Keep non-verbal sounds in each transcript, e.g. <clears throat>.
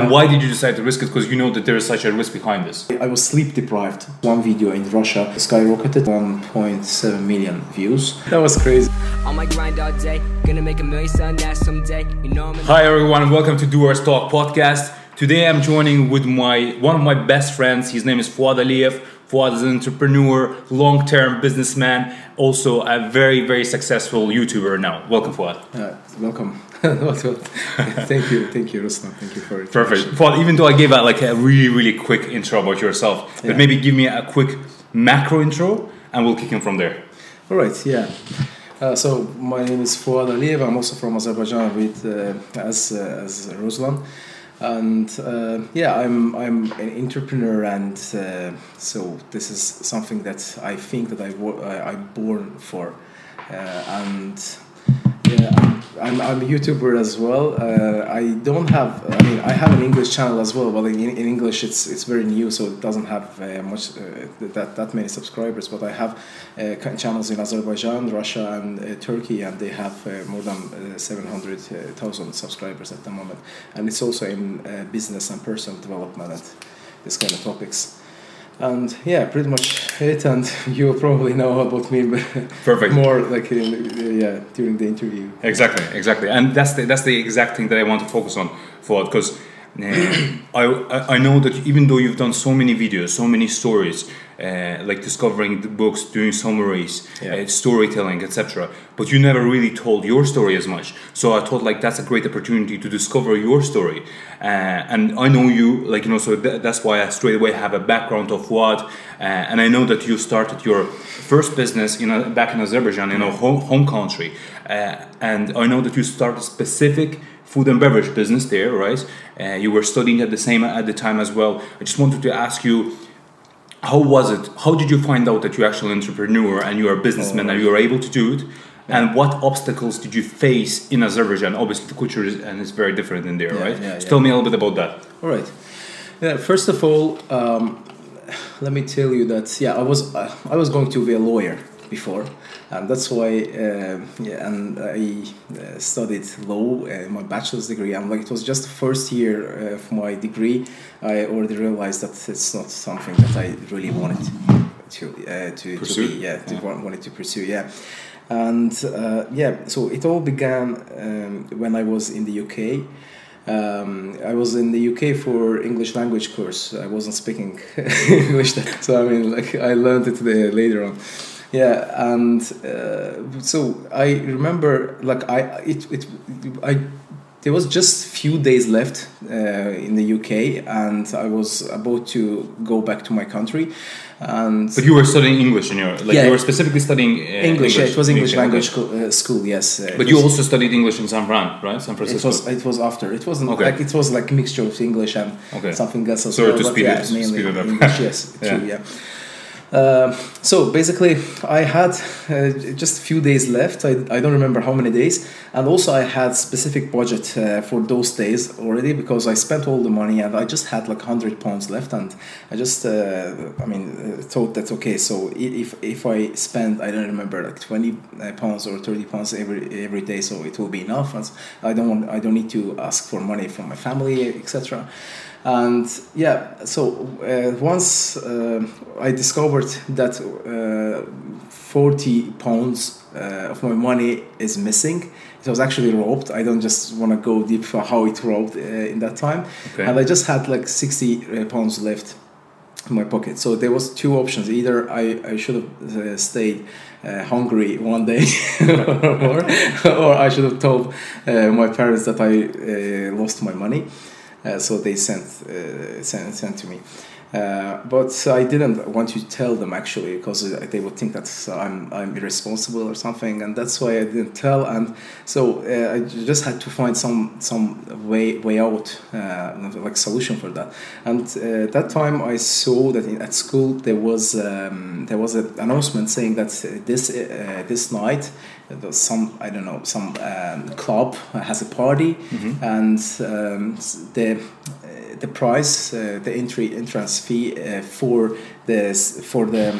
Why did you decide to risk it? Because you know that there is such a risk behind this. I was sleep deprived. One video in Russia skyrocketed 1.7 million views. That was crazy. On my grind all day, gonna make a million son that someday. You know Hi everyone, welcome to Doers Talk podcast. Today I'm joining with my one of my best friends. His name is Fuad Aliyev. Fuad is an entrepreneur, long-term businessman, also a very very successful YouTuber now. Welcome, Fuad. Uh, welcome. <laughs> <laughs> thank you, thank you, Ruslan. Thank you for it. Perfect. Fuad, even though I gave out like a really really quick intro about yourself, Yeah. but maybe give me a quick macro intro, and we'll kick in from there. All right, yeah. Uh, so my name is Fuad Aliyev. I'm also from Azerbaijan with uh, as uh, as Ruslan, and uh, yeah, I'm I'm an entrepreneur, and uh, so this is something that I think that I I I'm born for, uh, and yeah, I'm, I'm a YouTuber as well. Uh, I don't have. I mean, I have an English channel as well, but in, in English it's it's very new, so it doesn't have uh, much uh, that that many subscribers. But I have uh, channels in Azerbaijan, Russia, and uh, Turkey, and they have uh, more than seven hundred thousand subscribers at the moment. And it's also in business and personal development and this kind of topics. And yeah, pretty much it. And <laughs> you probably know about me <laughs> Perfect. more like in, yeah during the interview. Exactly, exactly, and that's the that's the exact thing that I want to focus on for because <clears throat> I I I know that even though you've done so many videos, so many stories, uh, like discovering the books, doing summaries, Yeah. uh, storytelling, etc. But you never really told your story as much. So I thought like that's a great opportunity to discover your story, uh, and I know you like you know so th- that's why I straight away have a background of what, uh, and I know that you started your first business in a, back in Azerbaijan, in a home, home country, uh, and I know that you started a specific food and beverage business there, right? Uh, you were studying at the same at the time as well. I just wanted to ask you, how was it? How did you find out that you're actually an entrepreneur and you're a businessman and you're able to do it? And what obstacles did you face in Azerbaijan? Obviously, the culture is and it's very different in there, Yeah, right? yeah, so yeah. tell me a little bit about that. All right. Yeah. First of all, um, let me tell you that yeah, I was uh, I was going to be a lawyer before, and that's why uh, yeah, and I uh, studied law, uh, my bachelor's degree, and like it was just the first year uh, of my degree, I already realized that it's not something that I really wanted to uh, to, to Pursue? be yeah to want, wanted to pursue yeah. And uh, yeah, so it all began um, when I was in the UK. Um, I was in the UK for English language course. I wasn't speaking <laughs> English, then. so I mean, like I learned it later on. Yeah, and uh, so I remember, like I it it I there was just few days left uh, in the UK, and I was about to go back to my country, and But you were studying English in your like Yeah. you were specifically studying uh, English, yeah, it was English language school, uh, school yes. Uh, But you was- also studied English in San Fran, right? San It Francisco. was it was after. It wasn't Okay. like it was like a mixture of English and Okay. something else as Sorry well. to but speed yeah, it- mainly speed it up. English, yes, <laughs> Yeah. true, yeah. Um so basically, I had uh, just a few days left. I, I don't remember how many days, and also I had specific budget uh, for those days already because I spent all the money and I just had like hundred pounds left, and I just uh, I mean uh, thought that okay, so if if I spend I don't remember like twenty uh, pounds or thirty pounds every every day, so it will be enough. And I don't want I don't need to ask for money from my family, etc. And yeah, so uh, once uh, I discovered that uh, 40 pounds uh, of my money is missing, it was actually robbed. I don't just want to go deep for how it robbed uh, in that time. Okay. And I just had like 60 uh, pounds left in my pocket. So there was two options. Either I, I should have uh, stayed uh, hungry one day, <laughs> or, or I should have told uh, my parents that I uh, lost my money. Uh, so they sent, uh, sent sent to me. Uh, but I didn't want to tell them actually because they would think that I'm, I'm irresponsible or something, and that's why I didn't tell. And so uh, I just had to find some some way way out, uh, like solution for that. And uh, that time I saw that in, at school there was um, there was an announcement saying that this uh, this night some I don't know some um, club has a party and um, the the price uh, the entry entrance fee uh, for the for the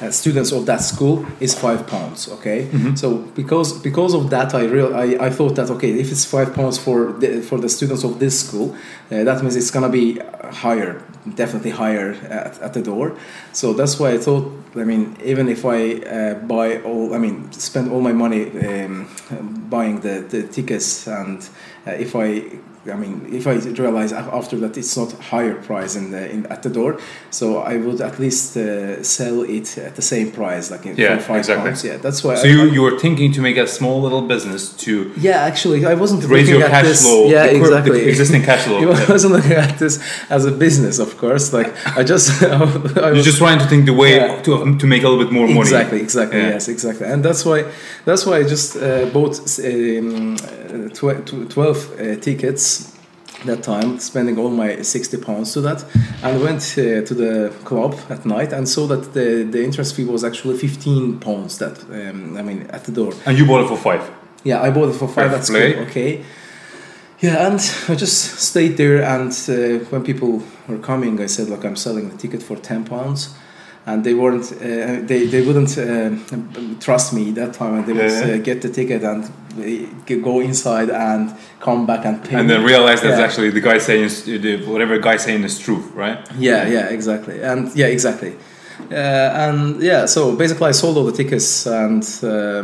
uh, students of that school is five pounds. Okay, Mm-hmm. so because because of that, I real I, I thought that okay, if it's five pounds for the, for the students of this school, uh, that means it's gonna be higher, definitely higher at, at the door. So that's why I thought. I mean, even if I uh, buy all, I mean, spend all my money um, buying the, the tickets, and uh, if I I mean, if I realize after that it's not higher price in the in at the door, so I would at least uh, sell it at the same price, like in Yeah, five exactly. pounds. Yeah, that's why. So I, you, you were thinking to make a small little business to yeah, actually, I wasn't raise your at cash this. flow. Yeah, the exactly. The existing cash <laughs> flow. I wasn't looking at this as a business, of course. Like I just, <laughs> I <laughs> You're was, just trying to think the way Yeah. to, to make a little bit more money. Exactly, exactly. Yeah. Yes, exactly. And that's why that's why I just uh, bought um, uh, tw- tw- twelve uh, tickets that time, spending all my sixty pounds to that, and went uh, to the club at night and saw that the the entrance fee was actually fifteen pounds. That um, I mean at the door. And you bought it for five. Yeah, I bought it for five Fair at play. school. Okay. Yeah, and I just stayed there, and uh, when people were coming, I said, "Look, I'm selling the ticket for ten pounds," and they weren't, uh, they they wouldn't uh, trust me that time, and they would. Uh, get the ticket and go inside and come back and pay. And then realize that's Yeah. actually the guy saying whatever guy saying is true, right? Yeah, yeah, exactly, and yeah, exactly. Uh, and yeah, so basically, I sold all the tickets and uh,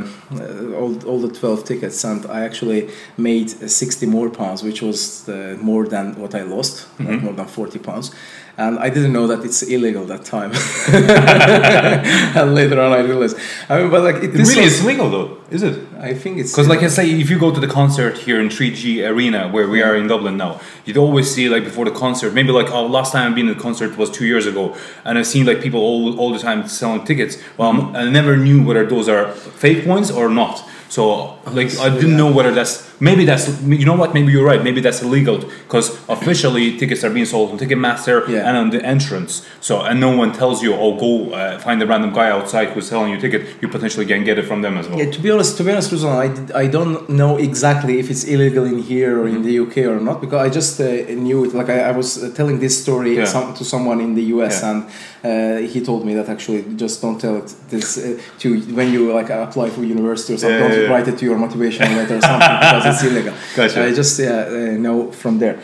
all, all the twelve tickets, and I actually made sixty more pounds, which was uh, more than what I lost, like more than forty pounds. And I didn't know that it's illegal that time. <laughs> <laughs> and later on, I realized. I mean, but like it, It this really was- is legal though, is it? I think it's Because, like I say, if you go to the concert here in 3Arena, where we are in Dublin now, you'd always see, like, before the concert, maybe like, oh, last time I've been at a concert was two years ago, and I've seen, like, people all, all the time selling tickets. Well, I'm- I never knew whether those are fake ones or not. So, like, I didn't know whether that's maybe that's you know what maybe you're right maybe that's illegal because officially tickets are being sold on Ticketmaster Yeah. and on the entrance. So, and no one tells you, oh, go uh, find a random guy outside who's selling you a ticket. You potentially can get it from them as well. Yeah, to be honest, to be honest, Ruslan, I, I don't know exactly if it's illegal in here or in the UK or not because I just uh, knew it. Like I, I was uh, telling this story Yeah. some, to someone in the US, Yeah. and uh, he told me that actually just don't tell it this uh, to when you like apply for university or something. Don't write it to your motivational letter or something because it's <laughs> illegal. Gotcha. I just yeah uh, know from there.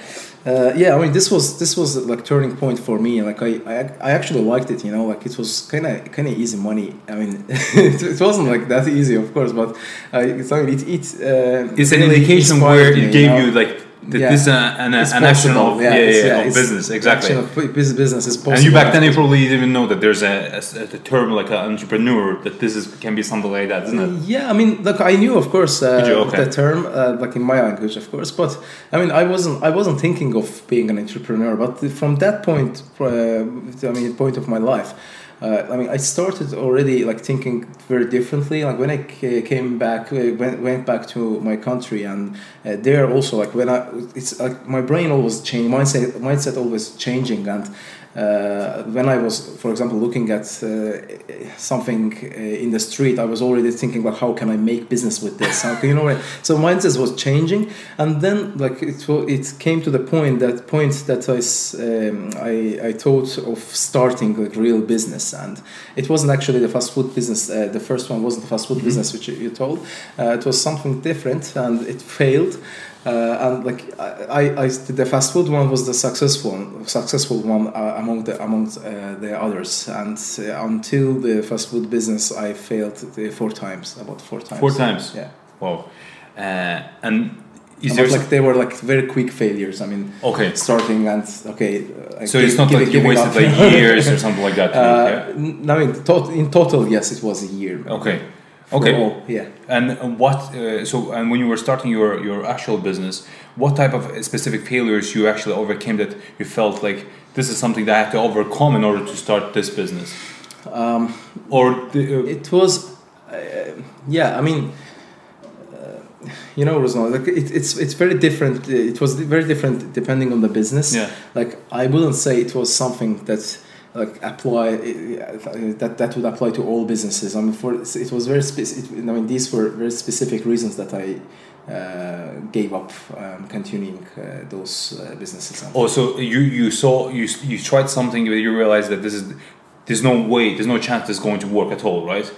Uh, yeah, I mean this was this was like turning point for me. Like I, I, I actually liked it. You know, like it was kind of kind of easy money. I mean, it, <laughs> it wasn't like that easy, of course, but uh, it's I mean, it it uh, it's an indication where me, it gave know? you like that Yeah. this is a, an, an action of yeah, yeah, it's- yeah, of business exactly action of bu- business is possible. and you back then you probably didn't even know that there's a, a, a term like an entrepreneur that this is can be something like that isn't it Yeah, I mean, look, I knew, of course, uh, you? Okay. the term, uh, like in my language, of course. But I mean, I wasn't, I wasn't thinking of being an entrepreneur. But from that point, uh, I mean, point of my life, uh, I mean, I started already like thinking very differently. Like when I came back, uh, went, went back to my country, and uh, there also like when I, it's like my brain always changed, mindset, mindset always changing, and uh, when I was, for example, looking at uh, something uh, in the street, I was already thinking about how can I make business with this. How can, you know, right? <laughs> so my mindset was changing, and then like it it came to the point that point that I um, I, I thought of starting like real business, and it wasn't actually the fast food business. Uh, the first one wasn't the fast food business which you, you told. Uh, it was something different, and it failed. Uh, and like I, I, I, the fast food one was the successful one, successful one uh, among the among uh, the others. And uh, until the fast food business, I failed four times, about four times. four times Yeah. wow uh, and is there like they were like very quick failures. I mean, okay starting and okay. uh, so gi- it's not give- like you wasted like years or <laughs> something like that Uh, n- I mean, tot- in total, yes, it was a year. yeah? okay okay all, yeah. And what? Uh, so, and when you were starting your your actual business, what type of specific failures you actually overcame that you felt like this is something that I have to overcome in order to start this business? Um, Or the, uh, it was uh, yeah i mean uh, you know Ruslan, like it, it's it's very different it was very different depending on the business yeah, like i wouldn't say it was something that like apply that that would apply to all businesses i mean for it was very specific i mean these were very specific reasons that i uh, gave up um, continuing uh, those uh, businesses also you you saw you you tried something but you realized that this is there's no way, there's no chance it's going to work at all, right?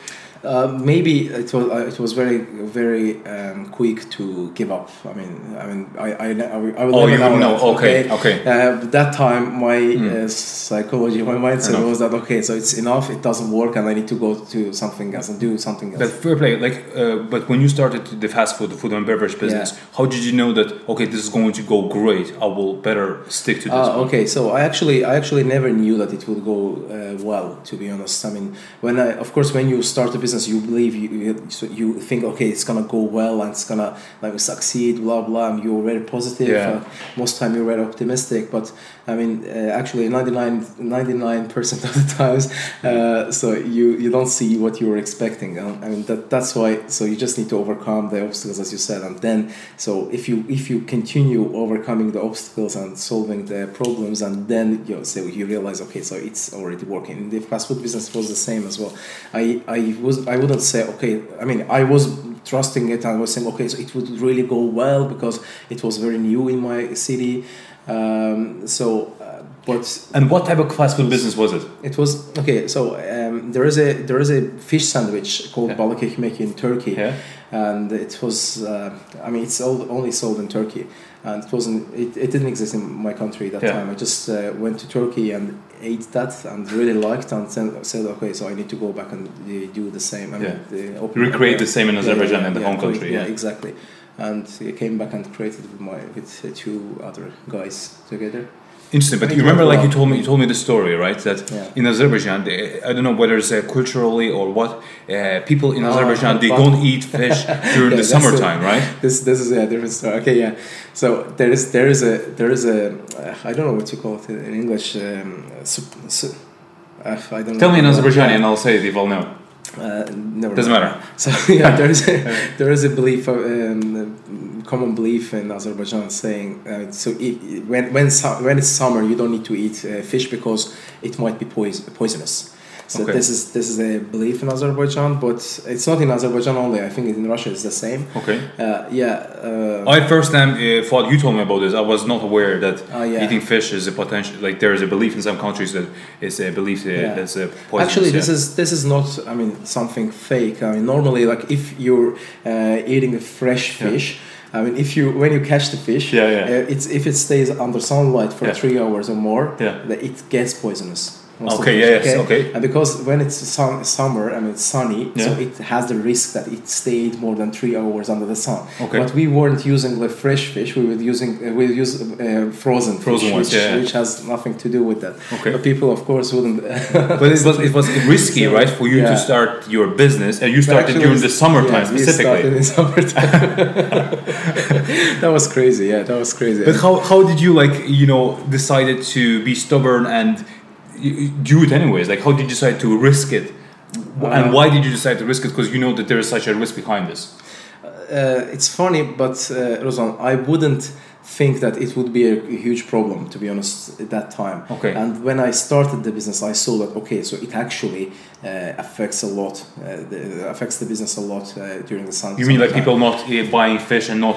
Uh, maybe it was uh, it was very very um, quick to give up. I mean, I mean, I I, I, I will Oh, you know. know, that, okay, okay. Uh, that time, my Mm. uh, psychology, my mindset was that okay, so it's enough. It doesn't work, and I need to go to something else and do something else. But fair play, like, uh, but when you started the fast food, the food and beverage business, how did you know that okay, this is going to go great? I will better stick to this. One. okay. So I actually, I actually never knew that it would go uh, well. To be honest, I mean, when I, of course, when you start a business, you believe you, you, so you think, okay, it's gonna go well and it's gonna like succeed, blah blah. And you're very positive. Yeah. Uh, most time you're very optimistic, but I mean, uh, actually, 99 percent <laughs> of the times, uh, so you you don't see what you were expecting. I mean, that that's why. So you just need to overcome the obstacles, as you said, and then so if you if you continue overcoming the obstacles and solving the problems, and then you know, so you realize, okay, so it's already working. The fast food business was the same as well. I I was I wouldn't say okay. I mean, I was trusting it and was saying, okay, so it would really go well because it was very new in my city. Um, so, uh, but And what type of fast food business was it? it was okay. So um, there is a there is a fish sandwich called Yeah. balık ekmek in Turkey, Yeah. and it was uh, I mean it's all, only sold in Turkey, and it wasn't it, it didn't exist in my country at that Yeah. time. I just uh, went to Turkey and ate that and really liked and then said okay, so I need to go back and do the same. I mean, Yeah. Recreate the same in Azerbaijan yeah, and the home country. Yeah, exactly. And I came back and created with my with two other guys together. Interesting, but you remember, like you told me, you told me the story, right? That Yeah. in Azerbaijan, they, I don't know whether it's uh, culturally or what, uh, people in Oh, Azerbaijan they <laughs> don't eat fish <laughs> during Yeah, the summertime, right? This this is a different story. Okay, yeah. So there is there is a there is a uh, I don't know what you call it in English. Um, sup- su- uh, I don't Tell me in know. Azerbaijani, and I'll say it if I'll know. Uh, never Doesn't mind. matter. <laughs> So yeah, there is a, there is a belief, of, um, common belief in Azerbaijan saying uh, so if, when when when it's summer you don't need to eat uh, fish because it might be pois- poisonous. So Okay. this is this is a belief in Azerbaijan, but it's not in Azerbaijan only. I think in Russia it's the same. Okay. Uh, yeah. Uh, I first time uh, thought you told me about this. I was not aware that Ah, yeah. eating fish is a potential. Like there is a belief in some countries that it's a belief uh, Yeah. that's a poisonous. Actually, this yeah. is this is not. I mean, something fake. I mean, normally, like if you're uh, eating a fresh fish. I mean, if you when you catch the fish, Yeah, yeah. Uh, it's if it stays under sunlight for Yeah. three hours or more, Yeah. that it gets poisonous. Okay, the yes, fish, okay. And because when it's sun, summer, and it's sunny, so it has the risk that it stayed more than three hours under the sun. Okay. But we weren't using the fresh fish. We were using uh, we use uh, frozen, Frozen fish, ones, which, yeah. which has nothing to do with that. Okay. But people, of course, wouldn't. <laughs> But it was it was <laughs> risky, So, right, for you to start your business, and you started during the summertime yeah, we specifically. started in summertime. <laughs> that was crazy. Yeah, that was crazy. But how, how did you like you know decided to be stubborn and do it anyways? Like how did you decide to risk it? and Uh, why did you decide to risk it? Because you know that there is such a risk behind this. uh, it's funny, but uh, Ruslan, I wouldn't think that it would be a, huge problem to be honest at that time. Okay. And when I started the business, I saw that okay, so it actually uh, affects a lot, uh, the, affects the business a lot uh, during the sun. You mean like people not uh, buying fish and not?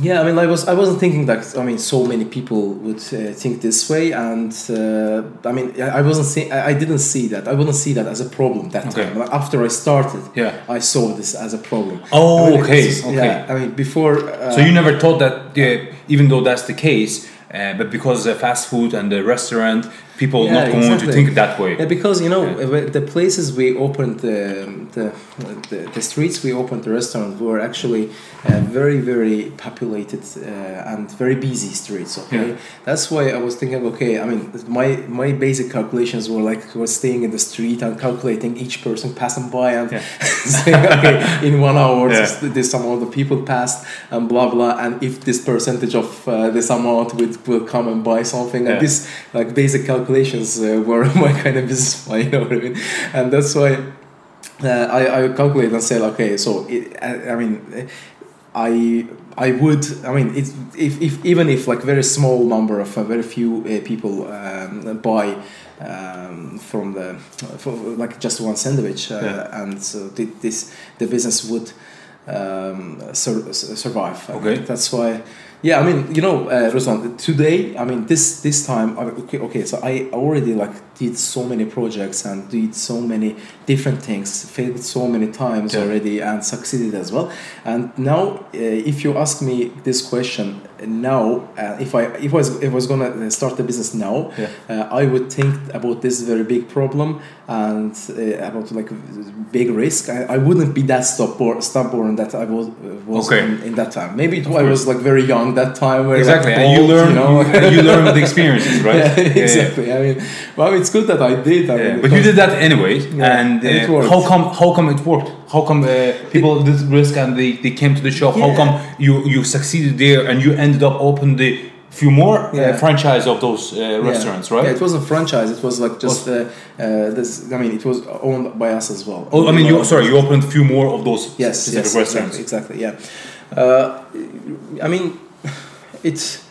Yeah, I mean, I was I wasn't thinking that. I mean, so many people would uh, think this way, and uh, I mean, I wasn't see, I didn't see that. I wouldn't see that as a problem that Okay. time. After I started, Yeah. I saw this as a problem. Oh, I mean, okay, okay. Yeah, I mean, before. Uh, so you never thought that, uh, even though that's the case, uh, but because the fast food and the restaurant, people Yeah, not going to think that way. Yeah, because you know Yeah. the places we opened the, the the streets we opened the restaurant were actually uh, very very populated uh, and very busy streets. Okay, Yeah. that's why I was thinking. Okay, I mean my my basic calculations were like was staying in the street and calculating each person passing by and <laughs> saying okay in one <laughs> hour this, amount of people passed and blah blah and if this percentage of uh, this amount will, will come and buy something and this like basic calculations uh, <laughs> were my kind of business <laughs> plan, you know what I mean? And that's why uh, I, I calculate and say, okay, so it, I, I mean, I I would I mean it, if, if even if like very small number of uh, very few uh, people um, buy um, from the from like just one sandwich uh, Yeah. and so thi- this the business would um, sur- survive. Okay. that's why. Yeah, I mean, you know, uh, Ruslan, today, I mean, this this time, okay, okay, so I already like did so many projects and did so many different things, failed so many times Yeah. already, and succeeded as well. And now, uh, if you ask me this question now, uh, if I if I was if I was gonna start the business now, Yeah. uh, I would think about this very big problem and uh, about like big risk. I, I wouldn't be that stubborn, stubborn that I was was Okay. in, in that time. Maybe it, I was like very young that time. Exactly, like, and you bold, learn, know? you, you learn with the experiences, <laughs> right? Yeah, Yeah, exactly. I mean, well, it's good that I did. I mean, but you did that anyway, and and it uh, worked. how come? How come it worked? How come uh, people did risk and they, they came to the shop? How come you you succeeded there and you ended up opening the few more Yeah. uh, franchise of those uh, Yeah. restaurants, right? Yeah, it wasn't franchise. It was like just uh, uh, this. I mean, it was owned by us as well. oh, I mean, you sorry, you opened a few more of those Yes, specific yes, restaurants. exactly, exactly. Yeah. Uh, I mean, <sighs> it's.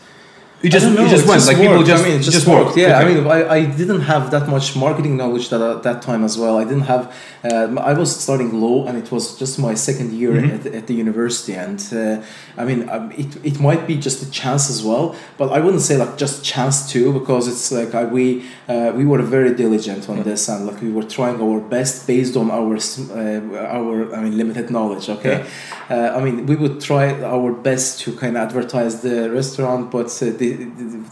You just know, you just went like people worked. just I mean, it just, just worked. worked. Yeah, I mean, I, I didn't have that much marketing knowledge that at that time as well. I didn't have. Um, I was starting low, and it was just my second year Mhm. at, at the university, and uh, I mean, um, it, it might be just a chance as well, but I wouldn't say like just chance too, because it's like I, we uh, we were very diligent on this, and like we were trying our best based on our uh, our I mean limited knowledge. Okay, uh, I mean we would try our best to kind of advertise the restaurant, but uh, the,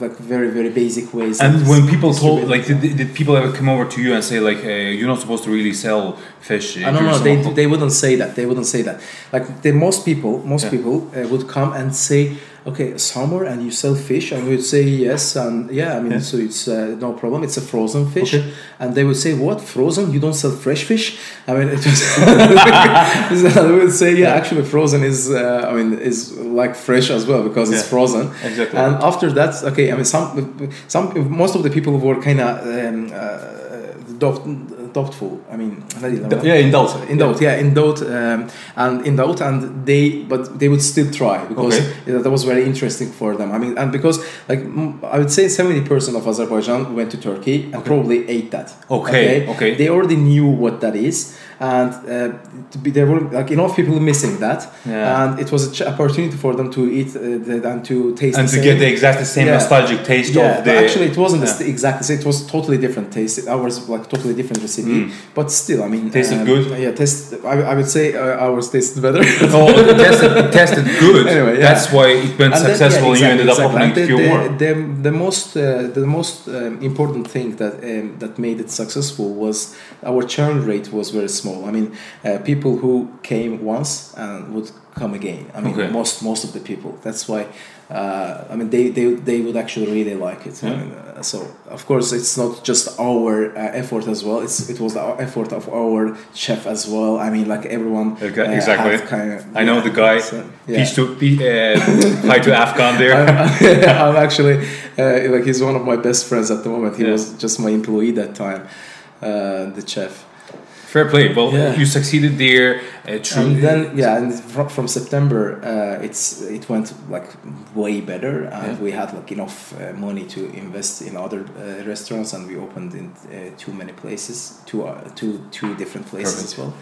like very very basic ways. And when people told, like, did, did people ever come over to you and say, like, uh, you're not supposed to really sell fish? uh, I don't know. They, they wouldn't say that. They wouldn't say that. Like the most people, most Yeah. people uh, would come and say, "Okay, summer, and you sell fish," and we would say yes, and yeah. I mean, Yeah. so it's uh, no problem. It's a frozen fish, Okay. and they would say, "What frozen? You don't sell fresh fish?" I mean, it was. <laughs> <laughs> they would say, "Yeah, actually, frozen is. Uh, I mean, is like fresh as well because it's frozen." Exactly. And after that, okay, I mean, some, some, most of the people were kind of um, uh, doubtful. I mean, yeah, in doubt. in doubt, yeah, in doubt, um, and in doubt, and they, but they would still try because Okay. yeah, that was very interesting for them. I mean, and because like I would say seventy percent of Azerbaijan went to Turkey and Okay. probably ate that. Okay, okay. They already knew what that is, and uh, be, there were like enough people missing that, Yeah. and it was an ch- opportunity for them to eat uh, the, and to taste and the to same. get the exact same Yeah. nostalgic taste Yeah, of the. actually, it wasn't the yeah. exactly. It was totally different taste. Ours was like totally different recipe, Mm. but still, I mean, Tasted um, good? Yeah, taste. I, I would say uh, ours tasted better. <laughs> oh, it tested good. <laughs> Anyway, yeah. That's why it went And then- successful, yeah, and you ended up exactly, opening exactly. a few And more. the, the, the most uh, the most um, important thing that um, that made it successful was our churn rate was very small. I mean, uh, people who came once and would come again. I mean, Okay. most most of the people. That's why. Uh, I mean, they, they, they would actually really like it. I mean, uh, so of course, it's not just our uh, effort as well. It's it was the effort of our chef as well. I mean, like everyone. Okay, uh, exactly. Kind of, I know the guy. So, yeah. Peace to uh, hi to Afghan there. I'm, <laughs> I'm actually uh, like he's one of my best friends at the moment. He Yeah. was just my employee that time, uh, the chef. Fair play. Well, Yeah. you succeeded there. Uh. And then yeah, and from, from September, uh, it's it went like way better, and Yeah. we had like enough uh, money to invest in other uh, restaurants, and we opened in uh, too many places, two uh, two two different places Perfect. as well.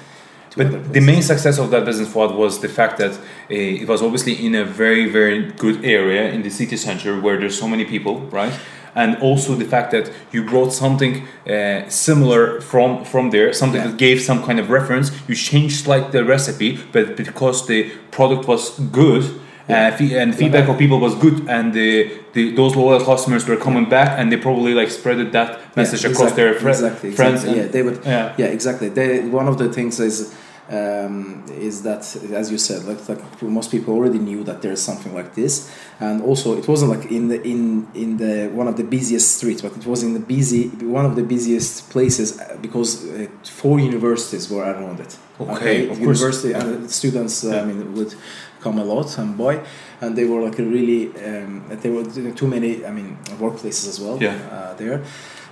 But the main success of that business Fuad was the fact that uh, it was obviously in a very, very good area in the city center where there's so many people, right? And also the fact that you brought something uh, similar from from there, something Yeah. that gave some kind of reference. You changed like the recipe, but because the product was good. Yeah. Uh, fe- and feedback of people was good, and the, the those loyal customers were coming back, and they probably like spreaded that message Yeah, across exactly, their fri- exactly, friends. exactly. and- yeah, they would. yeah. Yeah, exactly. They, one of the things is um, is that as you said, like like most people already knew that there's something like this, and also it wasn't like in the in in the one of the busiest streets, but it was in the busy one of the busiest places uh, because uh, four universities were around it. Okay, of course. university and students. Uh, I mean, would come a lot and boy and they were like really um, there were too many. I mean, workplaces as well. Yeah. Uh, there.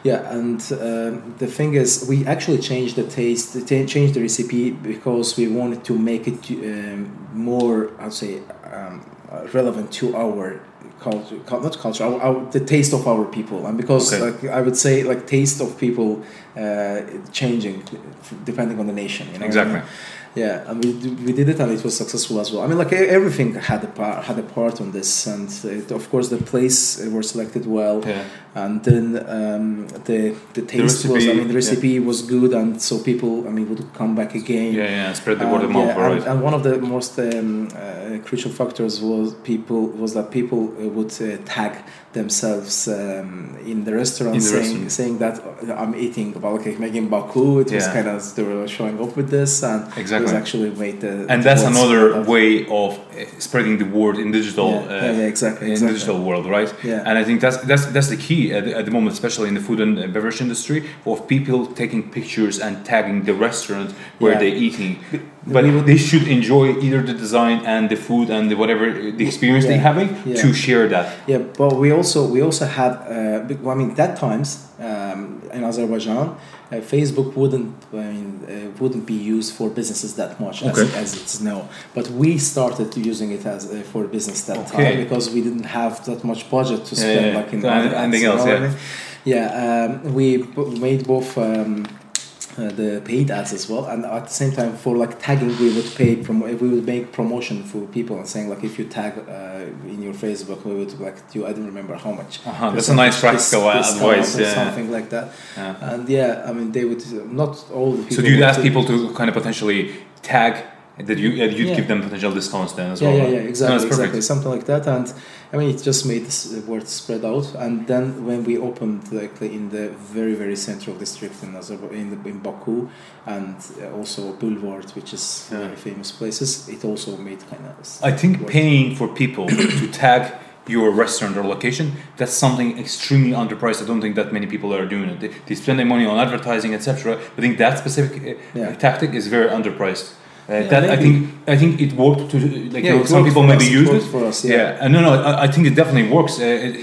Yeah, and um, the thing is, we actually changed the taste, changed the recipe because we wanted to make it um, more, I'd say, um, uh, relevant to our culture, not culture, our, our, the taste of our people, and because Okay. like I would say, like taste of people uh, changing depending on the nation. You know what I Exactly. mean? yeah, and we, we did it, and it was successful as well. I mean, like everything had a part had a part on this, and it, of course the place uh, were selected well, Yeah. And then um, the the taste was. I mean, the yeah. recipe was good, and so people, I mean, would come back again. Yeah, yeah. Spread the word of Um, yeah, and, right? and one of the most um, uh, crucial factors was people was that people uh, would uh, tag themselves um, in the restaurant In the saying restaurant. saying that uh, I'm eating balkek making Baku. It was kind of they were showing up with this, and it was actually made the and that's another that. way of uh, spreading the word in digital Yeah, uh, yeah, yeah, exactly, in exactly. digital world right Yeah. and i think that's that's that's the key at the, at the moment especially in the food and beverage industry of people taking pictures and tagging the restaurant where Yeah. they're eating but would- they should enjoy either the design and the food and the whatever the experience they're having yeah. to share that Yeah, but we also we also had uh, I mean that times um, in Azerbaijan, uh, Facebook wouldn't I mean uh, wouldn't be used for businesses that much Okay. as, as it's now. But we started using it as uh, for business that Okay. time because we didn't have that much budget to spend yeah, like in yeah. other anything else, know what I yeah. Yeah, um, we b- made both. Um, uh, the paid ads as well, and at the same time for like tagging, we would pay prom- we would make promotion for people and saying like if you tag uh, in your Facebook, we would like do I don't remember how much. Uh-huh, that's a nice practical Dis- advice, or yeah. something like that. Yeah. And yeah, I mean they would not all the people. so do you ask do- people to kind of potentially tag that you you'd Yeah. give them potential discounts then as Yeah, well yeah, yeah, exactly, perfect. exactly, something like that, and I mean it just made this word spread out. And then when we opened like in the very very central district in Azerbaijan, in, the, in Baku, and uh, also Boulevard, which is Yeah. very famous places, it also made kind of. I think paying for people <coughs> to tag your restaurant or location that's something extremely underpriced. I don't think that many people are doing it. They, they their money on advertising, etc. I think that specific uh, Yeah. tactic is very underpriced. Uh, Yeah, that I think I think it worked to like you know, some people maybe us, it use it. for us. Yeah, Yeah, Uh, no, no, I, I think it definitely works. Uh, it,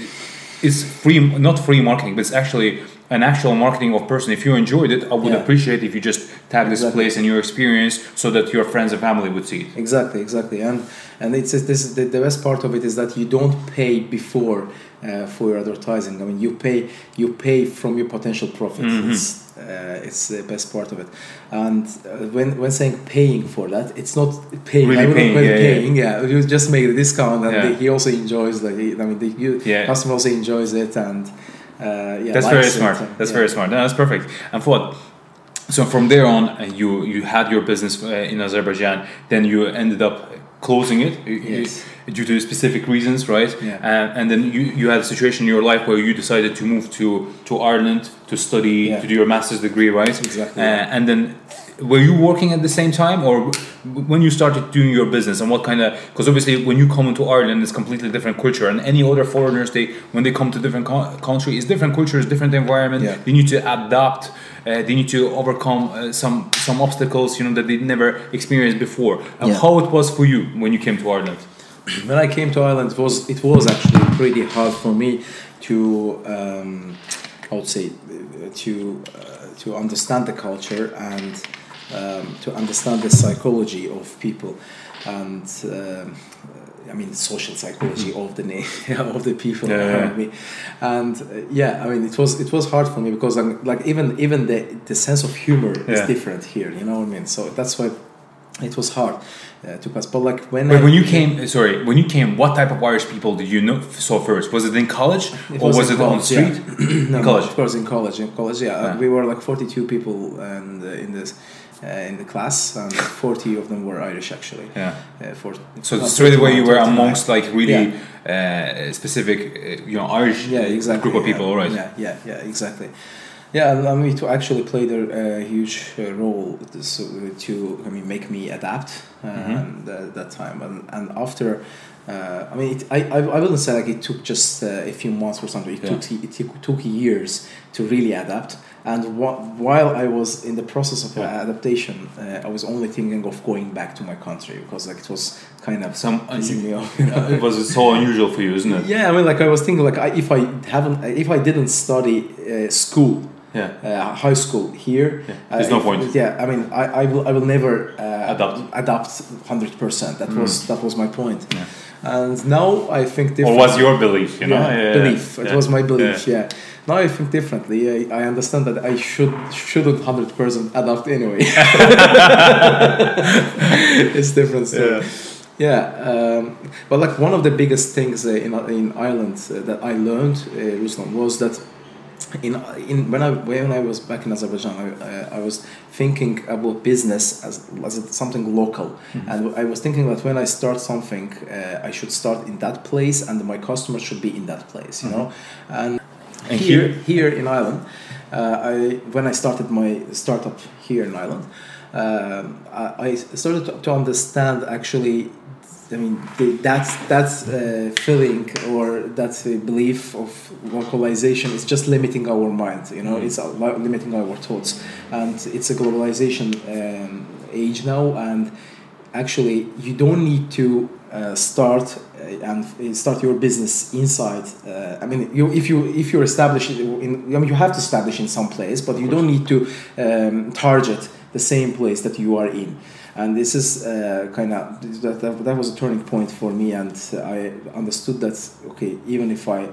it's free, not free marketing, but it's actually an actual marketing of person. If you enjoyed it, I would Yeah. appreciate if you just tag this Exactly. place and your experience so that your friends and family would see it. Exactly, exactly, and and it's this is the, the best part of it is that you don't pay before uh, for your advertising. I mean, you pay you pay from your potential profit. Mhm. It's uh, it's the best part of it. And uh, when when saying paying for that, it's not paying. Really paying, call it yeah, yeah. you just make the discount, and Yeah. the, he also enjoys like I mean, the you, Yeah. customer also enjoys it, and uh, yeah, That's very smart. and- That's yeah. very smart. No, that's perfect. And for what? So from there on, uh, you you had your business uh, in Azerbaijan. Then you ended up closing it you- you- Yes. Due to specific reasons, right? Yeah. And, and then you, you had a situation in your life where you decided to move to to Ireland to study Yeah. to do your master's degree, right? Exactly. Uh, and then were you working at the same time or when you started doing your business and what kind of because obviously when you come into ireland it's completely different culture and any other foreigners they when they come to different co- country it's different cultures different environment Yeah. they need to adapt uh, they need to overcome uh, some some obstacles you know that they never experienced before and Yeah. how it was for you when you came to ireland when I came to Ireland, it was it was actually pretty hard for me to um, I would say uh, to uh, to understand the culture and um, to understand the psychology of people and. Um, I mean, social psychology of the <laughs> of the people yeah, around yeah. me, and uh, yeah, I mean, it was it was hard for me because I'm like even even the the sense of humor Yeah. is different here. You know what I mean? So that's why it was hard uh, to pass. But like when but I, when you came sorry when you came what type of irish people did you know saw first was it in college It or was was it on the college, street <clears throat> no, in college of course, in college. In college, yeah, Yeah. We were like forty-two people, and uh, in this. Uh, in the class, and 40 of them were Irish actually. yeah Uh, for, So straight away you were amongst like really uh, specific, uh, you know, Irish yeah, exactly. group of people, yeah, all right? Yeah, yeah, yeah, exactly. Yeah, I mean, to actually played a, a huge uh, role to, so, to, I mean, make me adapt uh, Mhm. and, uh, that time. And, and after, uh, I mean, it, I, I, wouldn't say like it took just uh, a few months or something. It, Yeah. took, it took, took years to really adapt. And wha- while I was in the process of uh, Yeah. adaptation, uh, I was only thinking of going back to my country because like it was kind of Some me off. You know? <laughs> it was so unusual for you, isn't it? Yeah, I mean, like I was thinking, like I, if I haven't, if I didn't study uh, school, Yeah. uh, high school here, Yeah, uh, there's no if- point. Yeah, I mean, I, I will, I will never uh, Adapt. adapt hundred percent. That was that was my point. Mm. Yeah. And now I think Or different. was your belief, you know? yeah, belief. It was my belief. Yeah. now I think differently. I, I understand that I should shouldn't hundred percent adapt anyway. <laughs> it's different. Story. Yeah, um, but like one of the biggest things uh, in in Ireland uh, that I learned, uh, Ruslan, was that in in when I when I was back in Azerbaijan, I, uh, I was thinking about business as as something local, Mm-hmm. and I was thinking that when I start something, uh, I should start in that place, and my customers should be in that place, you know, and, Mm-hmm. And here here- here in Ireland, uh, I when I started my startup here in Ireland, I, I started to, to understand actually. I mean, the, that's that's uh, feeling or that's uh, belief of localization is just limiting our mind. You know, it's uh, li- limiting our thoughts, and it's a globalization um, age now. And actually, you don't need to uh, start uh, and start your business inside. Uh, I mean, you if you if you're established in, I mean, you have to establish in some place, but you don't need to um, target the same place that you are in. And this is uh, kind of that, that, that was a turning point for me, and I understood that okay, even if I,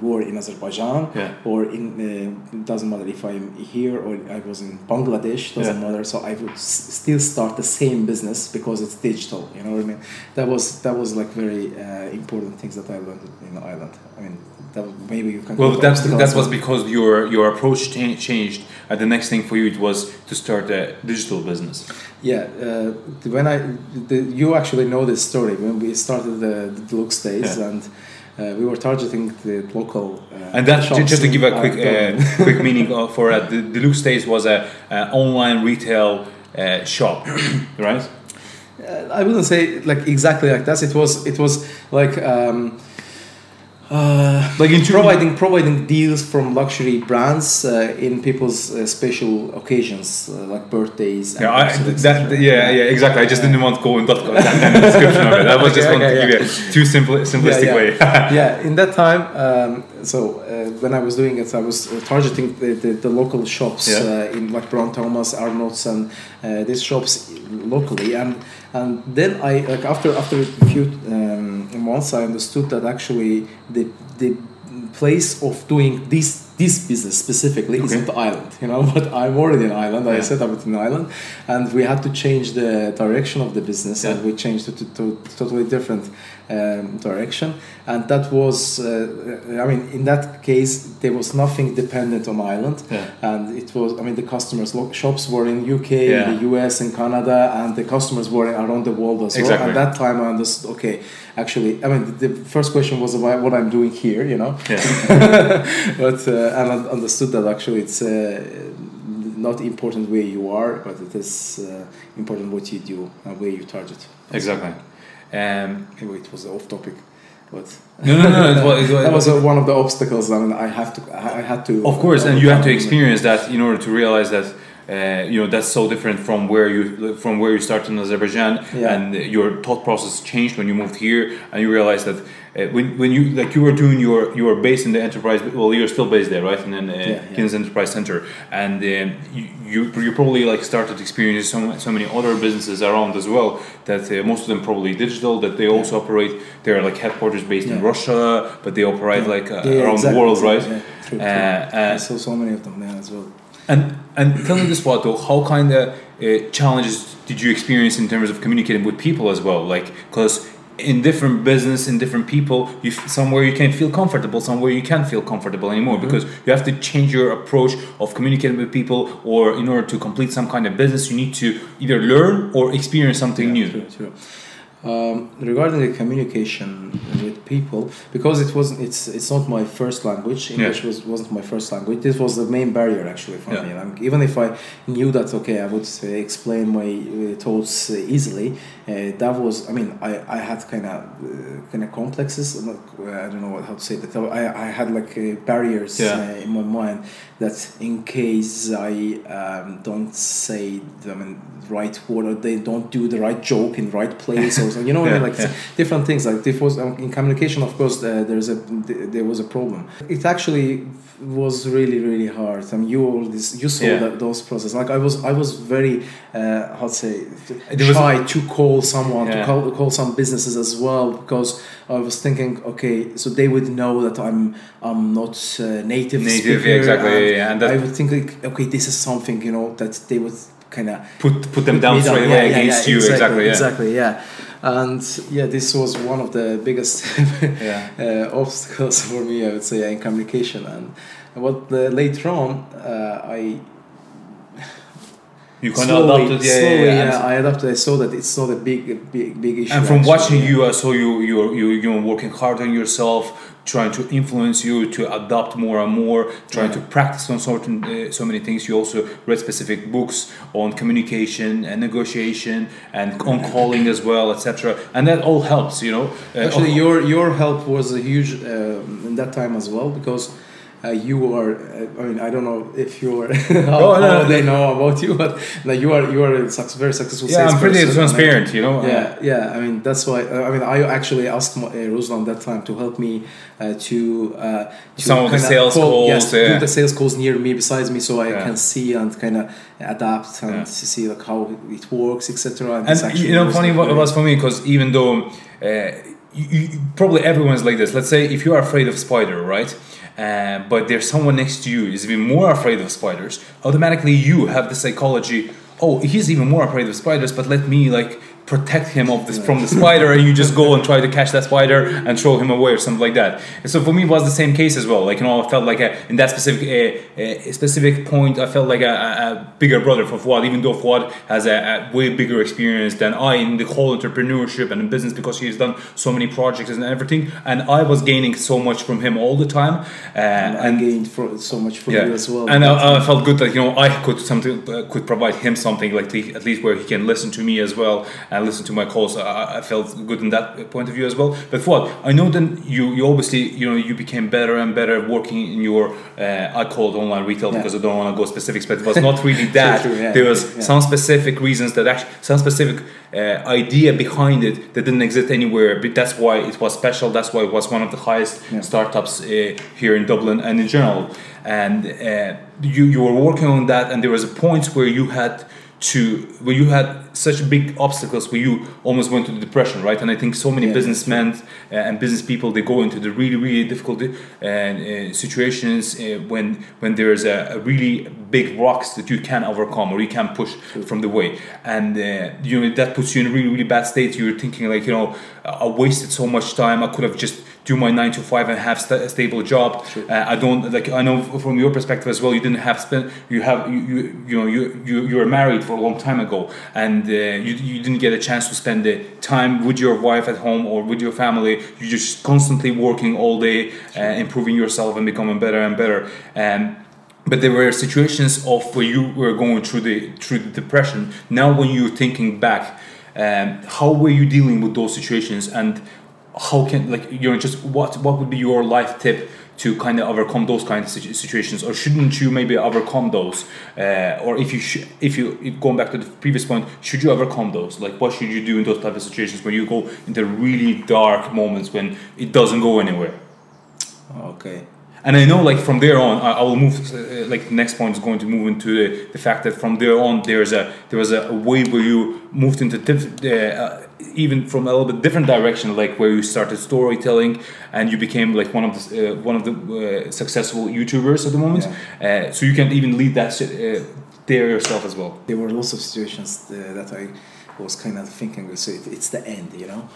were in Azerbaijan Yeah. or in uh, doesn't matter if I'm here or I was in Bangladesh doesn't Yeah. matter. So I would s- still start the same business because it's digital. You know what I mean? That was that was like very uh, important things that I learned in Ireland. I mean, that was- maybe you can. Well, that's that was because your your approach cha- changed, and the next thing for you it was to start a digital business. Yeah, uh, when I the, you actually know this story when we started the, the Deluxe Days Yeah. and uh, we were targeting the local uh, And that just to give a quick uh, quick <laughs> meaning for uh, the Deluxe Days was a, a online retail uh, shop, <clears throat> right? Uh, I wouldn't say like exactly like that. It was it was like um, uh, Like in providing providing deals from luxury brands uh, in people's uh, special occasions uh, like birthdays. and Yeah, I, that, yeah, yeah, exactly. I just didn't want to go in that, that kind of description of it. I was <laughs> just Okay, want to okay, give you a too simple, simplistic yeah, way. yeah. <laughs> yeah, in that time, um, so uh, when I was doing it, I was uh, targeting the, the, the local shops Yeah. uh, in like Brown Thomas, Arnotts, and uh, these shops locally, and and then I like after after a few um, months, I understood that actually the the place of doing this this business specifically Okay. isn't Ireland, you know. <laughs> But I'm already in Ireland. I set up it in Ireland, and we had to change the direction of the business, Yeah. and we changed it to, to totally different um, direction. And that was, uh, I mean, in that case, there was nothing dependent on Ireland, Yeah. and it was, I mean, the customers lo- shops were in UK, Yeah. in the US, in Canada, and the customers were around the world as Exactly. well. At that time, I understood. Okay, actually, I mean, the the first question was about what I'm doing here, you know. Yeah. <laughs> but uh, and I understood that actually it's uh, not important where you are, but it is uh, important what you do and where you target. Exactly. Um, it was off topic, but no, no, no. It was, it <laughs> was, that was uh, one of the obstacles. I mean, I have to, I had to. Of course, and you have to experience that in order to realize that uh, you know that's so different from where you from where you started in Azerbaijan, Yeah. and your thought process changed when you moved here, and you realize that uh, when, when you like you were doing your you were based in the enterprise. Well, you're still based there, right? In the uh, yeah. Guinness Enterprise Center, and um, you, you you probably like started experiencing so, so many other businesses around as well. That uh, most of them probably digital. That they also operate. They're like headquarters based in Russia, but they operate like uh, Yeah, around exactly, the world, right? yeah, true, true. Uh, I saw so many of them there as well. and and tell me this, Wato, how kind of uh, challenges did you experience in terms of communicating with people as well? Like, because in different business, in different people, you f- somewhere you can feel comfortable, somewhere you can't feel comfortable anymore Mm-hmm. because you have to change your approach of communicating with people, or in order to complete some kind of business, you need to either learn or experience something Yeah, new. True, true. Um, regarding the communication with people, because it wasn't, it's it's not my first language. English was wasn't my first language. This was the main barrier actually for Yeah. me. Like, even if I knew that, okay, I would uh, explain my uh, thoughts uh, easily. Uh, that was, I mean, I, I had kind of uh, kind of complexes. Not, uh, I don't know what, how to say that. I, I had like uh, barriers Yeah. uh, in my mind that in case I um, don't say the I mean, right word or they don't do the right joke in the right place or <laughs> something You know I Yeah, mean? Like yeah. different things. Like this was um, in communication, of course, uh, there's a there was a problem. It actually was really really hard. I mean, you all this you saw Yeah. that those process. Like I was I was very uh, how to say There was- shy to call someone to call call some businesses as well because I was thinking, okay, so they would know that I'm I'm not uh, native. Native, speaker, yeah, exactly, and yeah, yeah, and that- I would think like, okay, this is something you know that they would kind of Put put them down straight away against you. Exactly. Yeah. exactly, yeah. And yeah, this was one of the biggest <laughs> Yeah. uh, obstacles for me, I would say, in communication. And what uh, later on, uh, I You kind of slowly, adopted. Yeah, slowly, yeah, yeah. I adopted. I saw that it's not a big, big, big issue. And from actually. watching you, I saw you you you you working hard on yourself, trying to influence you to adopt more and more, trying to practice on certain uh, so many things. You also read specific books on communication and negotiation and on calling as well, etc. And that all helps, you know. Uh, Actually, your your help was a huge um, in that time as well because uh, you are. Uh, I mean, I don't know if you are <laughs> how, Oh, no, how no. they know about you, but like you are you are a very successful. yeah, I'm pretty and transparent, you know. Yeah, yeah. I mean, that's why. Uh, I mean, I actually asked my, uh, Ruslan that time to help me uh, to, uh, to Some of the sales call, Yes, calls, yeah. do the sales calls near me, besides me, so I Yeah. can see and kind of adapt and Yeah. see like how it works, etc. and you know funny what it was for me because even though uh, you, you, probably everyone's like this let's say if you are afraid of spider right uh, but there's someone next to you is even more afraid of spiders. Automatically you have the psychology oh he's even more afraid of spiders but let me like protect him of this from the spider and you just go and try to catch that spider and throw him away or something like that. And so for me it was the same case as well. Like you know I felt like a, in that specific uh, uh, specific point I felt like a, a bigger brother for Fuad even though Fuad has a, a way bigger experience than I in the whole entrepreneurship and in business because he's done so many projects and everything. And I was gaining so much from him all the time uh, and I gained for, so much from you as well. and I, I felt good that you know I could something uh, could provide him something like the, at least where he can listen to me as well and listened to my calls. I, I felt good in that point of view as well. But what I know then you you obviously you know you became better and better working in your uh, I call it online retail Yeah. because I don't want to go specifics, but it was not really <laughs> that. true, yeah. There was Yeah. some specific reasons that actually some specific uh, idea behind it that didn't exist anywhere. But that's why it was special. That's why it was one of the highest startups uh, here in Dublin and in general. And uh, you you were working on that, and there was a point where you had to where you had such big obstacles where you almost went into depression, right? And I think so many Yeah, businessmen uh, and business people they go into the really really difficult uh, uh, situations uh, when when there's a, a really big rocks that you can't overcome or you can't push from the way, and uh, you know that puts you in a really really bad state. You're thinking like you know I wasted so much time. I could have just do my nine to five and have a stable job. Uh, I don't like. I know from your perspective as well. You didn't have spent. You have you you, you know you, you you were married for a long time ago, and uh, you you didn't get a chance to spend the time with your wife at home or with your family. You're just constantly working all day, uh, improving yourself and becoming better and better. And but there were situations of where you were going through the through the depression. Now, when you're thinking back, um, how were you dealing with those situations and how can like you know just what what would be your life tip to kind of overcome those kind of situations? Or shouldn't you maybe overcome those? Uh, or if you sh- if you if going back to the previous point should you overcome those? Like what should you do in those type of situations when you go into really dark moments when it doesn't go anywhere? Okay. And I know, like from there on, I, I will move. Uh, like the next point is going to move into the, the fact that from there on, there's a there was a, way where you moved into diff- uh, even from a little bit different direction, like where you started storytelling and you became like one of the uh, one of the uh, successful YouTubers at the moment. Uh, so you can even lead that uh, there yourself as well. There were lots of situations uh, that I was kind of thinking, so it, it's the end, you know.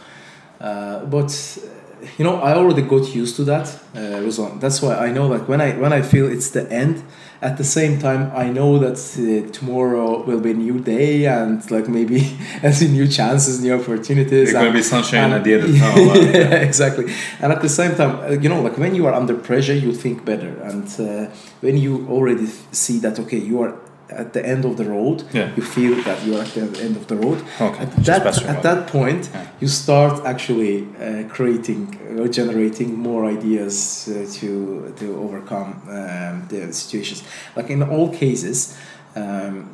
Uh, but uh, you know, I already got used to that, uh. That's why I know like when I when I feel it's the end. At the same time, I know that uh, tomorrow will be a new day, and like maybe <laughs> I see new chances, new opportunities. There's going to be sunshine and- at the end of the <laughs> tunnel. yeah, exactly. And at the same time, uh, you know, like when you are under pressure, you think better, and uh, when you already see that okay, you are at the end of the road, Yeah. you feel that you are at the end of the road. Okay, At that, at that point, Yeah. you start actually uh, creating or generating more ideas uh, to to overcome um, the situations. Like in all cases. Um,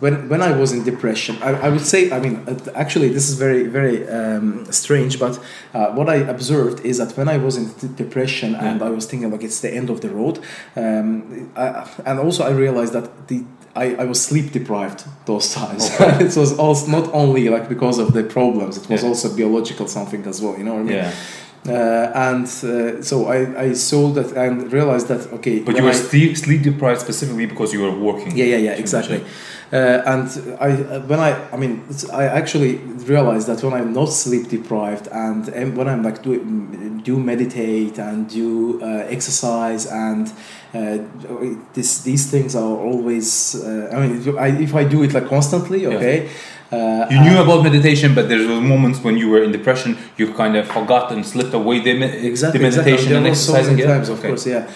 when when I was in depression, I, I would say, I mean, uh, actually, this is very very um, strange, but uh, what I observed is that when I was in depression and I was thinking like it's the end of the road, um, I, and also I realized that the I, I was sleep deprived those times. <laughs> it was also not only like because of the problems; it was Yeah. also biological something as well. You know what I mean? Yeah. Uh, and uh, so I, I saw that and realized that okay. But you were I- sleep, deprived specifically because you were working. yeah, yeah, yeah, much, exactly. Uh, and I, uh, when I, I mean, I actually realized that when I'm not sleep deprived and, and when I'm like do do meditate and do uh, exercise and uh, this these things are always. Uh, I mean, if I, if I do it like constantly, okay. Uh, You knew about meditation, but there were moments when you were in depression, you kind of forgot and slipped away the, me- exactly, the meditation exactly. and was so many times, of Okay. course, yeah.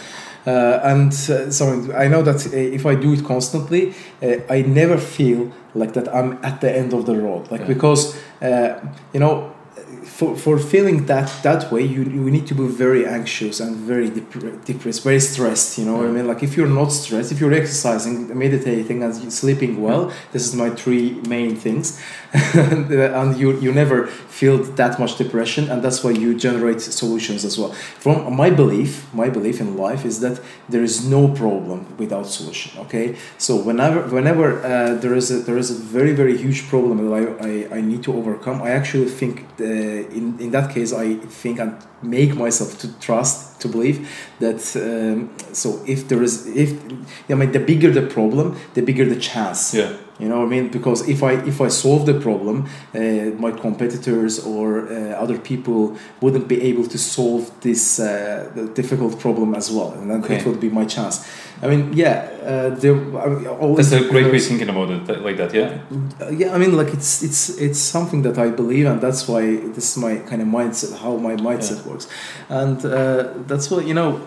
Uh, and uh, so I know that uh, if I do it constantly, uh, I never feel like that I'm at the end of the road. Like Yeah. because uh, you know, for, for feeling that that way, you you need to be very anxious and very dep- depressed, very stressed. You know what I mean? Like if you're not stressed, if you're exercising, meditating, and sleeping well, this is my three main things, <laughs> and, you you never feel that much depression, and that's why you generate solutions as well. From my belief, my belief in life is that there is no problem without solution. Okay, so whenever whenever uh, there is a there is a very very huge problem that I, I, I need to overcome, I actually think uh, in in that case I think and make myself to trust to believe that um, so if there is if I mean the bigger the problem, the bigger the chance. Yeah. You know what I mean? Because if I if I solve the problem, uh, my competitors or uh, other people wouldn't be able to solve this uh, difficult problem as well, and then Okay. it would be my chance. I mean, yeah, uh, there. I mean, always That's a great way of thinking about it, like that, yeah? uh, yeah, I mean, like it's it's it's something that I believe, and that's why this is my kind of mindset, how my mindset works, and uh, that's what you know.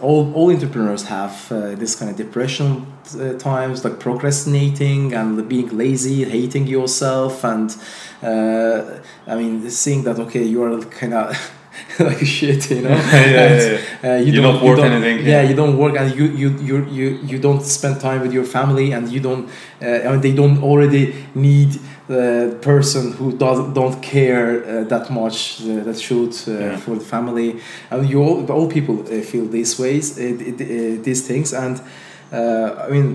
All, all entrepreneurs have uh, this kind of depression uh, times, like procrastinating and being lazy, hating yourself, and uh, I mean, seeing that okay, you are kind of <laughs> like shit, you know. <laughs> Yeah, yeah, yeah. uh, you You're don't, worth you don't, anything, Yeah, yeah. you don't work, and you you you you you don't spend time with your family, and you don't. Uh, I mean, they don't already need the person who doesn't don't care uh, that much uh, that should uh, Yeah. for the family. And you all all people uh, feel these ways, uh, uh, these things, and uh, I mean.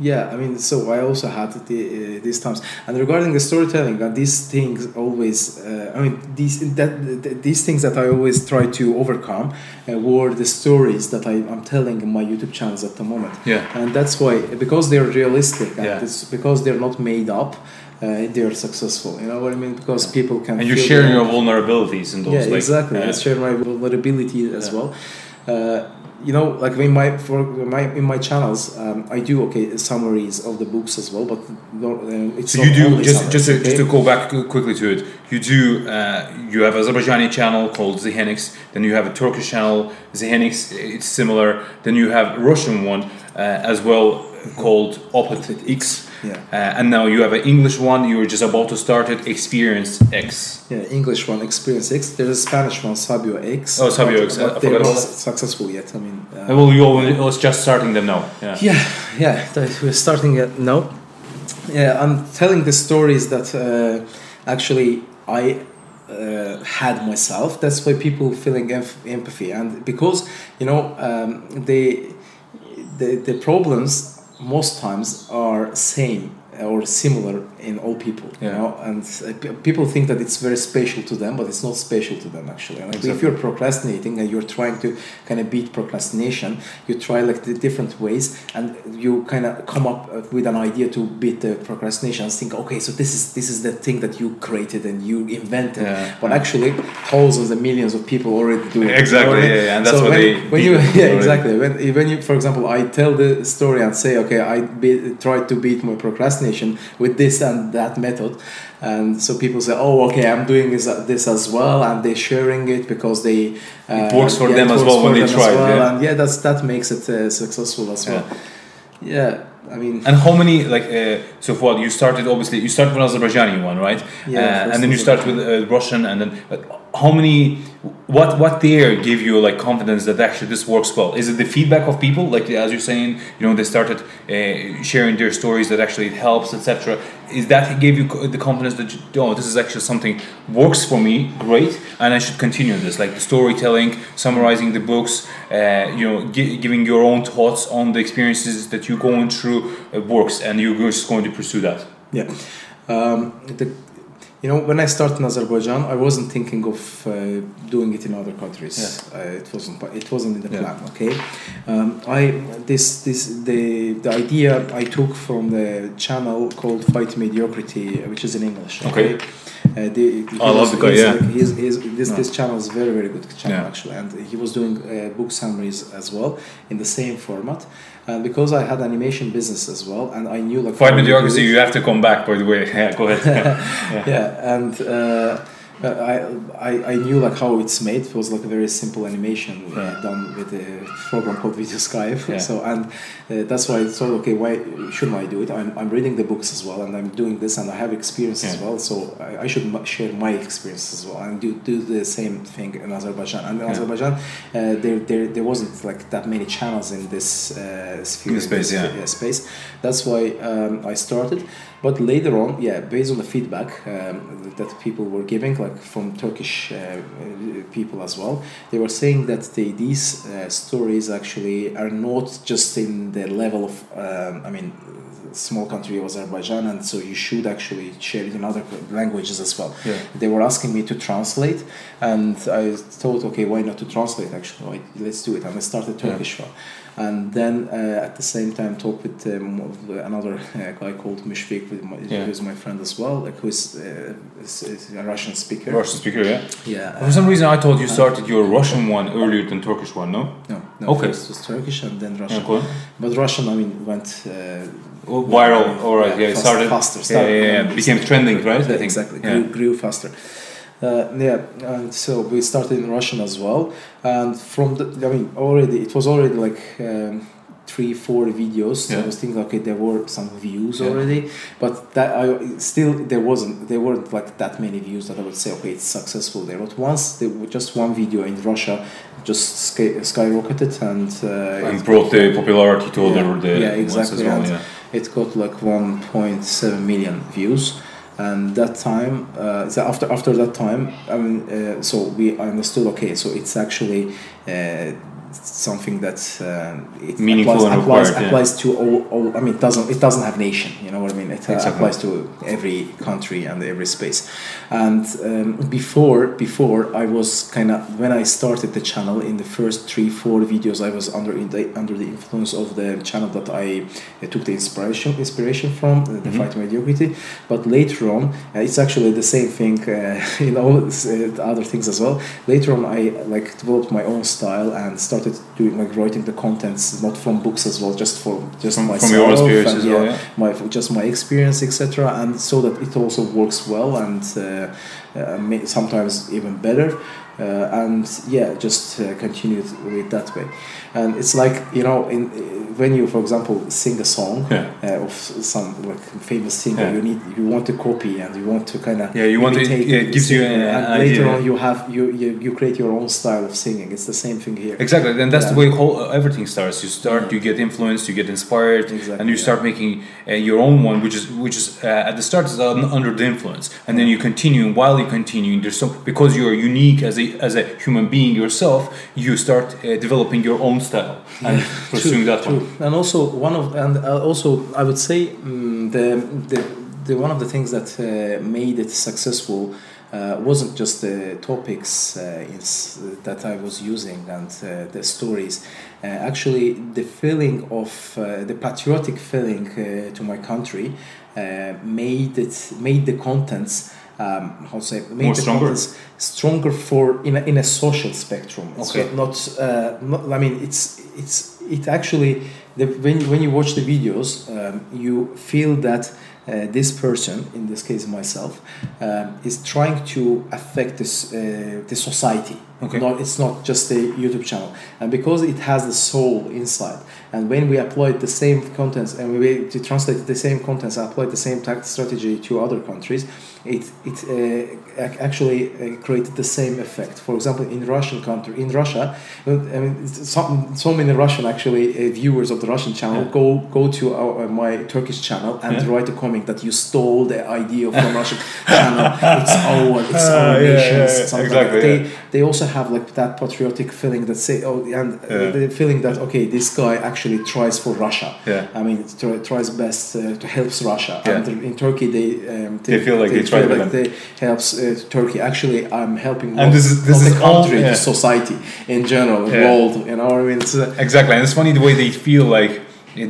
Yeah, I mean, so I also had the, uh, these times, and regarding the storytelling, and these things always, uh, I mean, these that th- these things that I always try to overcome uh, were the stories that I, I'm telling in my YouTube channels at the moment, Yeah. and that's why because they're realistic and Yeah. it's because they're not made up, uh, they're successful. You know what I mean? Because people can And you're sharing your vulnerabilities in those, yeah, like... exactly. yeah. I share my vulnerability as Yeah. well. Uh, you know, like in my for my in my channels, um, I do okay summaries of the books as well, but no, uh, it's So not you do just just to, okay? just to go back quickly to it. You do uh, you have a Azerbaijani channel called Zehni X. Then you have a Turkish channel Zehni X. It's similar. Then you have Russian one uh, as well called Opet X. Yeah. Uh, and now you have an English one. You were just about to start it. Experience X. Yeah, English one, Experience X. There's a Spanish one, Sabio X. Oh, Sabio X, But they're not successful yet. I mean, uh, Uh, well, you all was just starting them now. Yeah. yeah, yeah. We're starting it now. Yeah, I'm telling the stories that uh, actually I uh, had myself. That's why people feeling empathy, and because you know um, they, the the problems most times are same or similar in all people. You know, and uh, people think that it's very special to them, but it's not special to them actually. Like if you're procrastinating and you're trying to kind of beat procrastination, you try like the different ways, and you kind of come up uh, with an idea to beat the procrastination. And think, okay, so this is this is the thing that you created and you invented, Yeah. but actually thousands and millions of people already do it. Exactly, You know what yeah, yeah, and that's so why when, they when you <laughs> yeah already. exactly when when you for example I tell the story and say okay I be, tried to beat my procrastination with this and that method. And so people say oh okay I'm doing this, this as well and they're sharing it because they uh, It works for them it as well when they try well, yeah. and yeah that's that makes it uh, successful as well. Yeah I mean, And how many like uh, so what you started obviously you started with an Azerbaijani one right? Yeah, uh, and then you start with uh, Russian and then how many what what there give you like confidence that actually this works well? Is it the feedback of people? Like as you're saying you know they started uh, sharing their stories that actually it helps etc is that gave you the confidence that you, oh this is actually something works for me great and I should continue this? Like the storytelling summarizing the books uh, you know gi- giving your own thoughts on the experiences that you're going through uh, works and you're just going to pursue that Yeah. Um, the, you know, when I started in Azerbaijan, I wasn't thinking of uh, doing it in other countries. Uh, it wasn't. It wasn't in the Yeah. plan. Okay. Um, I this this the the idea I took from the channel called Fight Mediocrity, which is in English. Okay. Uh, the, he I love the guy, yeah. like- he's- he's- this, Yeah. this channel is very very good channel Yeah. actually, and he was doing uh, book summaries as well in the same format. And because I had animation business as well, and I knew like fight mediocrity you have to come back by the way. <laughs> Yeah go ahead. <laughs> Yeah and uh, I, I I knew like how it's made it was like a very simple animation uh, Yeah. done with a program called Video Skype <laughs> Yeah. so and uh, that's why I thought okay why shouldn't I do it I'm, I'm reading the books as well and I'm doing this and I have experience as well so I, I should share my experience as well and do, do the same thing in Azerbaijan and in Yeah. Azerbaijan uh, there, there there wasn't like that many channels in this uh, sphere In space, this, yeah. space. That's why um, I started. But later on, yeah, based on the feedback um, that people were giving, like from Turkish uh, people as well, they were saying that they, these uh, stories actually are not just in the level of, um, I mean, small country of Azerbaijan, and so you should actually share it in other languages as well. Yeah. They were asking me to translate, and I thought, okay, why not to translate? Actually, let's do it. And I started Yeah. Turkish one and then uh, at the same time talk with um, another uh, guy called Mishfik, my, Yeah. who's my friend as well, like who's uh, a Russian speaker. Russian speaker yeah Yeah. for some reason I thought you started your Russian one earlier than Turkish one no no, no. Okay. First was Turkish and then Russian. yeah, go on. But Russian, I mean, went Oh, viral all right yeah, it fast- started faster. yeah, started- yeah, yeah, became trending right I think Exactly, yeah. grew, grew faster. Uh, yeah, and so we started in Russian as well, and from the, I mean, already it was already like um, three, four videos. So I was thinking, okay, there were some views Yeah. already, but that I still there wasn't there weren't like that many views that I would say, okay, it's successful there. But once there was just one video in Russia, just sky, skyrocketed and uh, and it brought the popularity to other the Yeah, ones exactly, as well and- yeah it got like 1.7 million views. And that time uh, so after after that time i mean uh, so we understood okay so it's actually uh, something that uh, it Meaningful applies, and applies, required, yeah. applies to all, all i mean it doesn't it doesn't have nation you know what i mean it Exactly. applies to every country and every space and um, before before i was kind of when i started the channel in the first three four videos i was under in the, under the influence of the channel that i uh, took the inspiration inspiration from the Mhm. fight mediocrity but later on uh, it's actually the same thing uh, <laughs> in all uh, other things as well later on i like developed my own style and started doing like writing the contents not from books as well just for just from, myself from your experience and, as well yeah, my just my experience etc and so that it also works well and uh, uh, sometimes even better uh, and yeah just uh, continue with that way and it's like you know in when you for example sing a song Yeah. uh, of some like famous singer Yeah. you need you want to copy and you want to kind of Yeah, you want to- yeah, it gives you an- and an later idea. on you have you, you you create your own style of singing it's the same thing here Exactly, and that's the way whole, uh, everything starts. You start, you get influenced, you get inspired, Exactly, and you start making uh, your own one, which is which is uh, at the start is un- under the influence, and then you continue. and While you continue, there's some because you're unique as a as a human being yourself. You start uh, developing your own style and pursuing that True. one. And also one of and uh, also I would say um, the, the the one of the things that uh, made it successful uh, wasn't just the topics uh, is, that I was using and uh, the stories. Uh, actually, the feeling of uh, the patriotic feeling uh, to my country uh, made it made the contents. Um, how to say made More the stronger? stronger for in a, in a social spectrum. It's Okay. not, uh, not I mean it's it's it actually the, when when you watch the videos uh, um, you feel that uh, this person, in this case myself, um, is trying to affect this uh, the society. Okay. Not, it's not just a YouTube channel, and because it has the soul inside, and when we apply the same contents and we to translate the same contents, apply the same strategy to other countries, it it uh, actually uh, created the same effect. For example, in Russian country, in Russia, uh, I mean, some so many Russian actually uh, viewers of the Russian channel Yeah. go go to our, uh, my Turkish channel and Yeah. write a comment that you stole the idea from <laughs> Russian channel. It's our, it's Ah, our yeah, nations. yeah, yeah. something Exactly, Like. They they also have like that patriotic feeling that say oh and uh, the feeling that okay this guy actually tries for Russia. Yeah. I mean, tries best uh, to helps Russia. Yeah. And in Turkey, they um, They feel like they feel like they helps uh, Turkey. Actually, I'm helping And this is- this is the all- country, yeah. the society in general, Yeah. world. You know, I mean, it's, uh, Exactly, and it's funny the way they feel like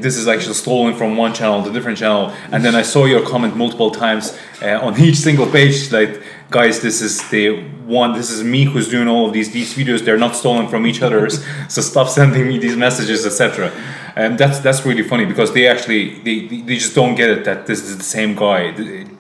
this is actually stolen from one channel to different channel. And then I saw your comment multiple times uh, on <laughs> each single page, like, guys, this is the one, this is me who's doing all of these these videos. They're not stolen from each other's, <laughs> so stop sending me these messages, etc. And that's that's really funny because they actually they, they just don't get it that this is the same guy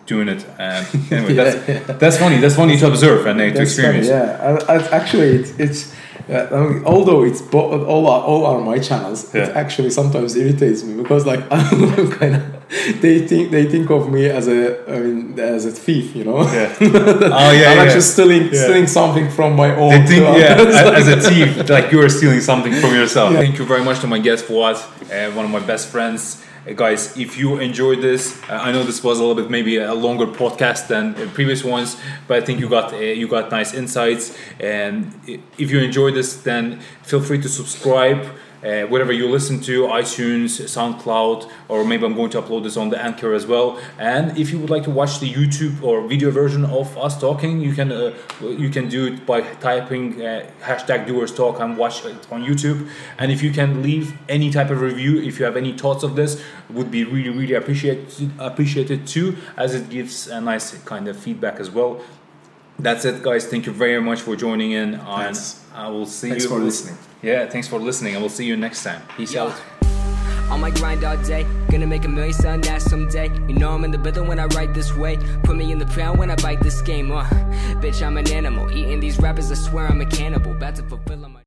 doing it. Um, <laughs> anyway, that's that's funny. That's funny to observe and uh, to experience. funny, yeah, I, I, actually, it's, it's uh, I mean, although it's bo- all are, all are my channels, it actually sometimes irritates me because like <laughs> I'm kind of <laughs> they think they think of me as a I mean as a thief, you know. Yeah. <laughs> oh yeah. I'm yeah. actually stealing Yeah. stealing something from my own. They think, so- yeah, <laughs> as, as a thief, like you are stealing something from yourself. Yeah. Thank you very much to my guest Fuad, uh, one of my best friends. Uh, guys, if you enjoyed this, uh, I know this was a little bit maybe a longer podcast than uh, previous ones, but I think you got uh, you got nice insights. And if you enjoyed this, then feel free to subscribe. Uh, whatever you listen to, iTunes, SoundCloud, or maybe I'm going to upload this on the Anchor as well. And if you would like to watch the YouTube or video version of us talking, you can uh, you can do it by typing uh, hashtag Doers Talk and watch it on YouTube. And if you can leave any type of review, if you have any thoughts of this, would be really really appreciated appreciated too, as it gives a nice kind of feedback as well. That's it, guys. Thank you very much for joining in. And Thanks. I will see Thanks you. for listening. Yeah, thanks for listening. I will see you next time. Peace Yo. out. On my grind all day, gonna make a million son that someday. You know I'm in the rhythm when I write this way. Put me in the pound when I bite this game. Uh, bitch, I'm an animal. Eating these rappers, I swear I'm a cannibal. About to fulfill 'em.